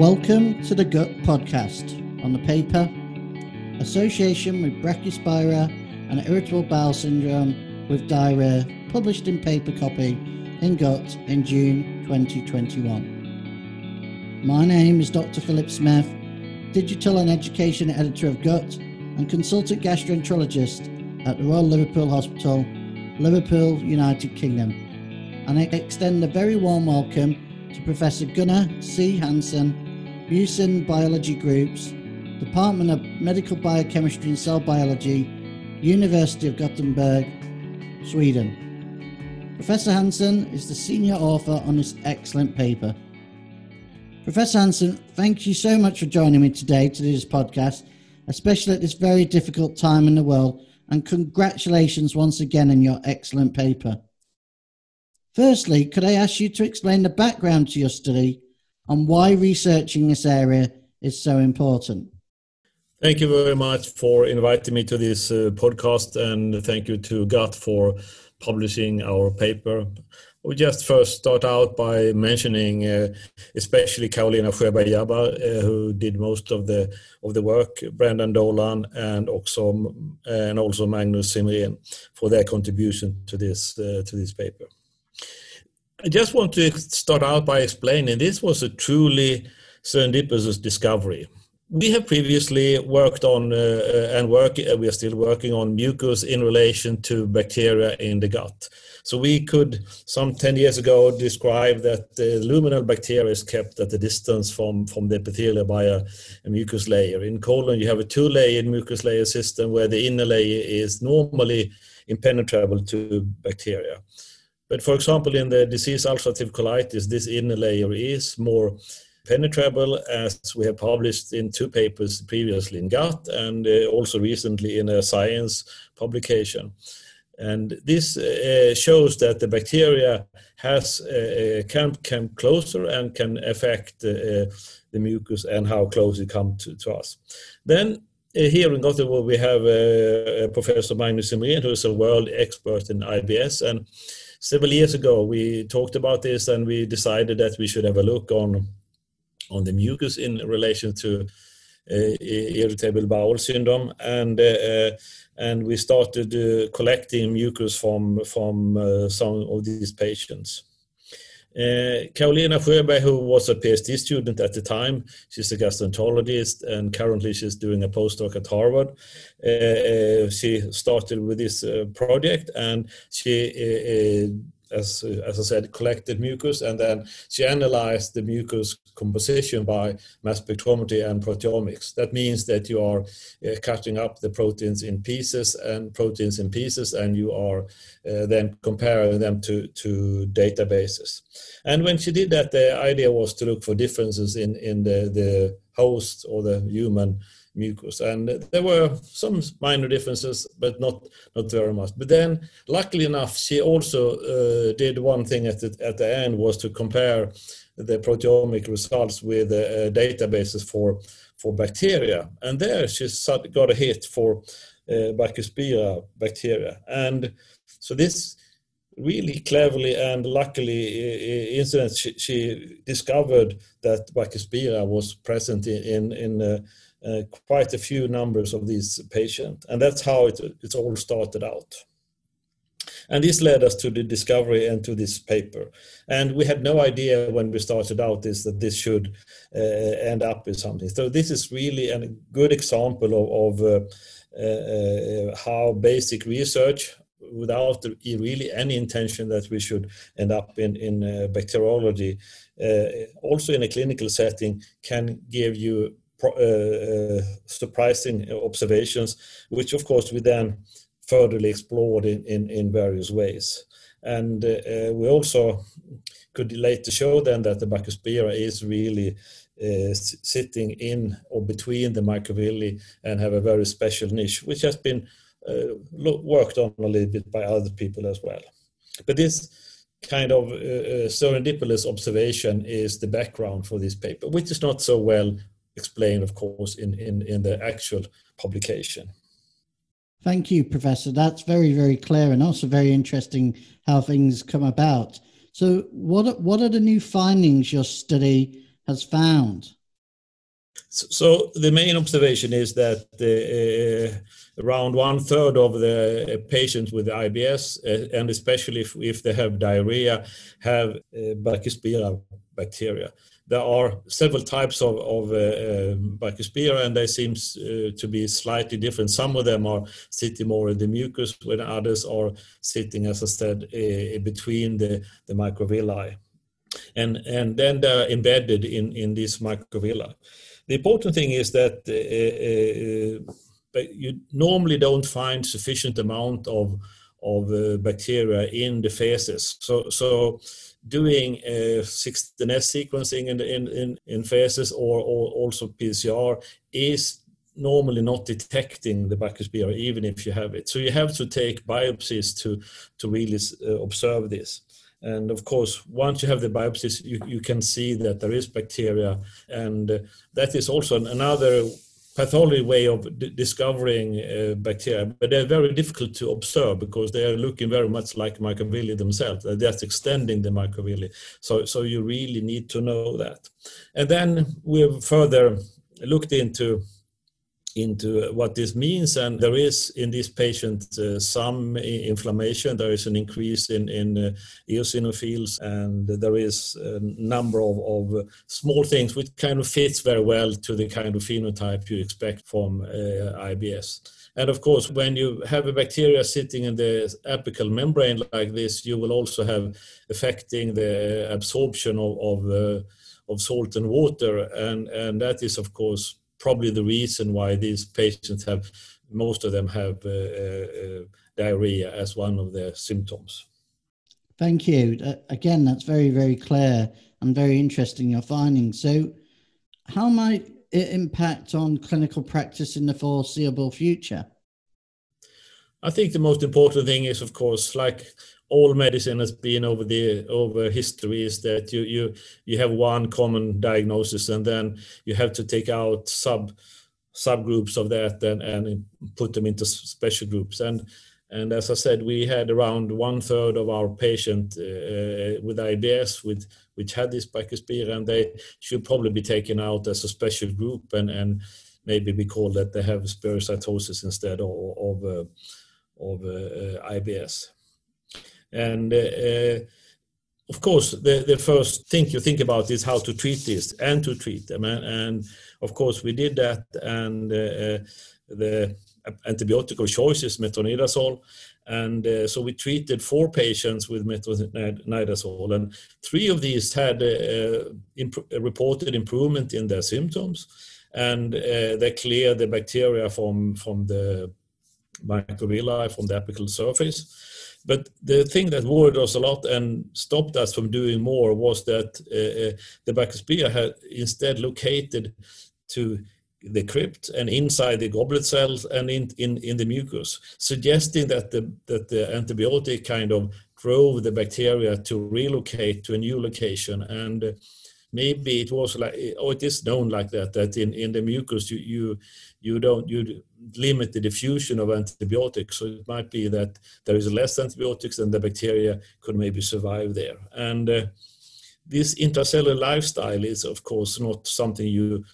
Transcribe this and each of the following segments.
Welcome to the Gut Podcast on the paper Association with Brachyspira and Irritable Bowel Syndrome with Diarrhea, published in paper copy in Gut in June 2021. My name is Dr. Philip Smith, Digital and Education Editor of Gut and Consultant Gastroenterologist at the Royal Liverpool Hospital, Liverpool, United Kingdom. And I extend a very warm welcome to Professor Gunnar C. Hansson Mucin Biology Groups, Department of Medical Biochemistry and Cell Biology, University of Gothenburg, Sweden. Professor Hansson is the senior author on this excellent paper. Professor Hansson, thank you so much for joining me today to do this podcast, especially at this very difficult time in the world, and congratulations once again on your excellent paper. Firstly, could I ask you to explain the background to your study and why researching this area is so important. Thank you very much for inviting me to this uh, podcast, and thank you to GUT for publishing our paper. We just first start out by mentioning, uh, especially Karolina Sjöberg Jabbar, uh, who did most of the of the work, Brendan Dolan, and also and also Magnus Simrén for their contribution to this uh, to this paper. I just want to start out by explaining this was a truly serendipitous discovery. We have previously worked on uh, uh and work, uh, we are still working on mucus in relation to bacteria in the gut. So we could, some 10 years ago, describe that the luminal bacteria is kept at a distance from, from the epithelium by a, a mucus layer. In colon, you have a two-layered mucus layer system where the inner layer is normally impenetrable to bacteria. But for example, in the disease ulcerative colitis, this inner layer is more penetrable, as we have published in two papers previously in Gut and uh, also recently in a science publication. And this uh, shows that the bacteria has uh, can come closer and can affect the mucus and how close it comes to, to us. Then here in Gothenburg, we have Professor Magnus Simrén, who is a world expert in IBS, and several years ago we talked about this and we decided that we should have a look on on the mucus in relation to uh, irritable bowel syndrome. And uh, uh and we started uh, collecting mucus from from uh, some of these patients uh, Karolina Sjöberg, who was a PhD student at the time, she's a gastroenterologist and currently she's doing a postdoc at Harvard. Uh, she started with this uh, project and she as, as I said, collected mucus, and then she analyzed the mucus composition by mass spectrometry and proteomics. That means that you are uh, cutting up the proteins in pieces and proteins in pieces, and you are uh, then comparing them to, to databases. And when she did that, the idea was to look for differences in, in the, the host or the human mucus. And there were some minor differences, but not not very much. But then, luckily enough, she also uh, did one thing at the, at the end was to compare the proteomic results with uh, databases for for bacteria, and there she got a hit for uh, Brachyspira bacteria, and so this really cleverly and luckily incident she, she, discovered that Brachyspira was present in in, in uh, uh, quite a few numbers of these patients. And that's how it, it all started out. And this led us to the discovery and to this paper. And we had no idea when we started out this that this should uh, end up with something. So this is really a good example of, of uh, uh, how basic research without really any intention that we should end up in, in uh, bacteriology, uh, also in a clinical setting, can give you uh, uh, surprising observations, which of course we then furtherly explored in, in, in various ways. And uh, we also could later show then that the Brachyspira is really uh, sitting in or between the microvilli and have a very special niche, which has been uh, worked on a little bit by other people as well. But this kind of uh, serendipitous observation is the background for this paper, which is not so well explained, of course, in, in, in the actual publication. Thank you, Professor. That's very, very clear and also very interesting how things come about. So, what what are the new findings your study has found? So the main observation is that uh, around one third of the patients with IBS, uh, and especially if, if, they have diarrhea, have uh, Brachyspira bacteria. There are several types of, of uh, Brachyspira, and they seem uh, to be slightly different. Some of them are sitting more in the mucus, when others are sitting, as I said, between the, the microvilli. And, and then they're embedded in, in these microvilli. The important thing is that uh, uh, you normally don't find sufficient amount of of uh, bacteria in the feces. So, so doing uh, 16S sequencing in, in, in, in feces or, or also PCR is normally not detecting the Brachyspira even if you have it. So you have to take biopsies to, to really uh, observe this. And of course, once you have the biopsies, you, you can see that there is bacteria. And uh, that is also another pathology way of d- discovering uh, bacteria. But they're very difficult to observe because they are looking very much like microvilli themselves. They're just extending the microvilli. So, so you really need to know that. And then we've further looked into into what this means. And there is in this patient uh, some inflammation. There is an increase in, in uh, eosinophils, and there is a number of, of small things which kind of fits very well to the kind of phenotype you expect from uh, IBS. And of course, when you have a bacteria sitting in the apical membrane like this, you will also have affecting the absorption of, of, uh, of salt and water. And, and that is, of course, probably the reason why these patients have, most of them have uh, uh, diarrhea as one of their symptoms. Thank you. Uh, again, that's very, very clear and very interesting, your findings. So, how might it impact on clinical practice in the foreseeable future? I think the most important thing is, of course, like all medicine has been over the over history is that you you you have one common diagnosis and then you have to take out sub subgroups of that and, and put them into special groups and and as I said, we had around one third of our patient uh, with IBS with which had this Brachyspira, and they should probably be taken out as a special group and and maybe be called that they have spirochetosis instead of of, uh, of uh, IBS. And uh, uh, of course, the, the first thing you think about is how to treat this and to treat them. And, and of course, we did that. And uh, the antibiotic of choice is metronidazole. And uh, so we treated four patients with metronidazole, and three of these had uh, imp- reported improvement in their symptoms, and uh, they cleared the bacteria from from the microvilli from the apical surface. But the thing that worried us a lot and stopped us from doing more was that uh, the Brachyspira had instead located to the crypt and inside the goblet cells and in, in, in the mucus, suggesting that the, that the antibiotic kind of drove the bacteria to relocate to a new location. And maybe it was like, oh, it is known like that, that in, in the mucus you, you you don't you limit the diffusion of antibiotics. So it might be that there is less antibiotics and the bacteria could maybe survive there. And uh, this intracellular lifestyle is, of course, not something you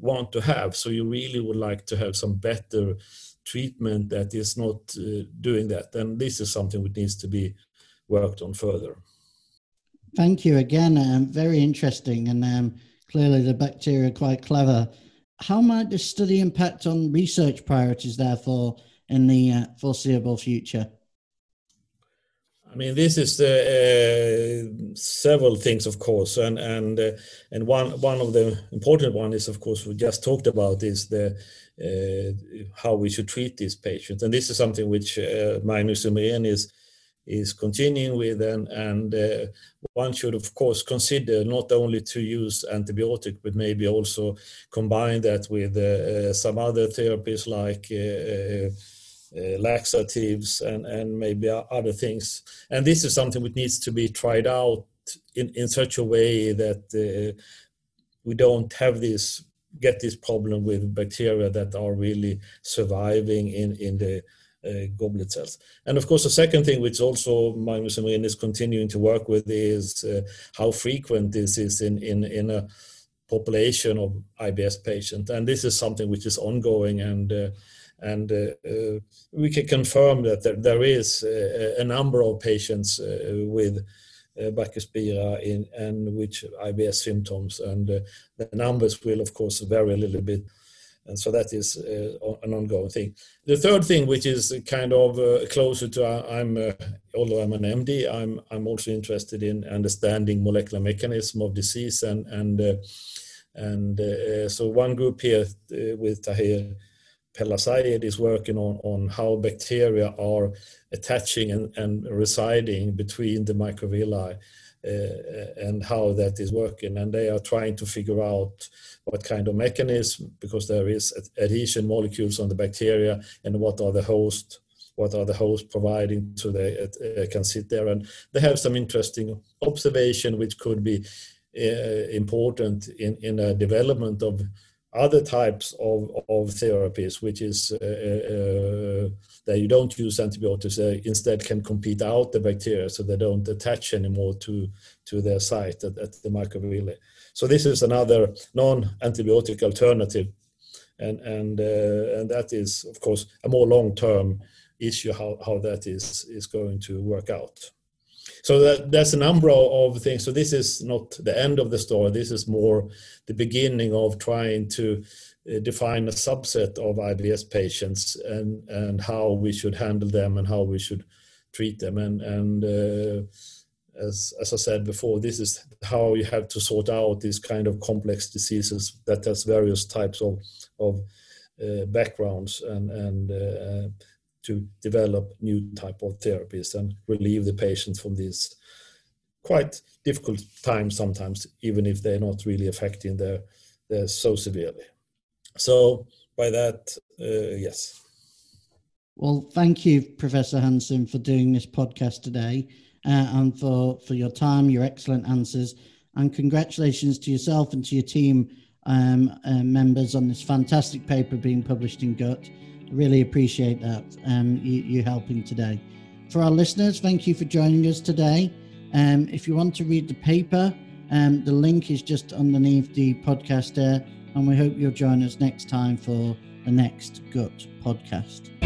want to have. So you really would like to have some better treatment that is not uh, doing that. And this is something which needs to be worked on further. Thank you again. Um, very interesting, and um, clearly the bacteria are quite clever how might this study impact on research priorities, therefore, in the uh, foreseeable future? I mean, this is uh, several things, of course, and and uh, and one one of the important one is, of course, we just talked about is the uh, how we should treat these patients, and this is something which uh, Magnus Simrén is is continuing with and, and uh, one should of course consider not only to use antibiotic but maybe also combine that with uh, uh some other therapies like uh, uh, laxatives and, and maybe other things. And this is something which needs to be tried out in, in such a way that we don't have this get this problem with bacteria that are really surviving in, in the uh, goblet cells. And of course, the second thing, which also Magnus and Simrén is continuing to work with, is uh, how frequent this is in, in, in a population of IBS patients. And this is something which is ongoing and uh, and uh, uh, we can confirm that there, there is a, a number of patients uh, with uh, Brachyspira in and which IBS symptoms, and uh, the numbers will of course vary a little bit. And so that is uh, an ongoing thing. The third thing, which is kind of uh, closer to, uh, I'm although I'm an MD, I'm I'm also interested in understanding molecular mechanism of disease, and and and so one group here with Thaher Pelaseyed is working on, on how bacteria are attaching and, and residing between the microvilli uh, and how that is working. And they are trying to figure out what kind of mechanism, because there is adhesion molecules on the bacteria, and what are the host, what are the host providing so they uh, can sit there. And they have some interesting observation, which could be uh, important in, in a development of other types of, of therapies, which is uh, uh, that you don't use antibiotics, they instead can compete out the bacteria so they don't attach anymore to, to their site at, at the microvilli. So this is another non-antibiotic alternative. And, and, uh, and that is, of course, a more long-term issue, how, how that is, is going to work out so that, that's a number of things. So this is not the end of the story. This is more the beginning of trying to uh, define a subset of IBS patients and and how we should handle them and how we should treat them. And and uh, as as I said before this is how you have to sort out these kind of complex diseases that has various types of of uh, backgrounds and and uh, to develop new type of therapies and relieve the patients from these quite difficult times sometimes, even if they're not really affecting their, their so severely. So by that, uh, yes. Well, thank you, Professor Hansson, for doing this podcast today uh, and for, for your time, your excellent answers, and congratulations to yourself and to your team um, uh, members on this fantastic paper being published in Gut really appreciate that um, you, you, helping today. For our listeners, thank you for joining us today. Um, if you want to read the paper, um, the link is just underneath the podcast there, and we hope you'll join us next time for the next Gut podcast.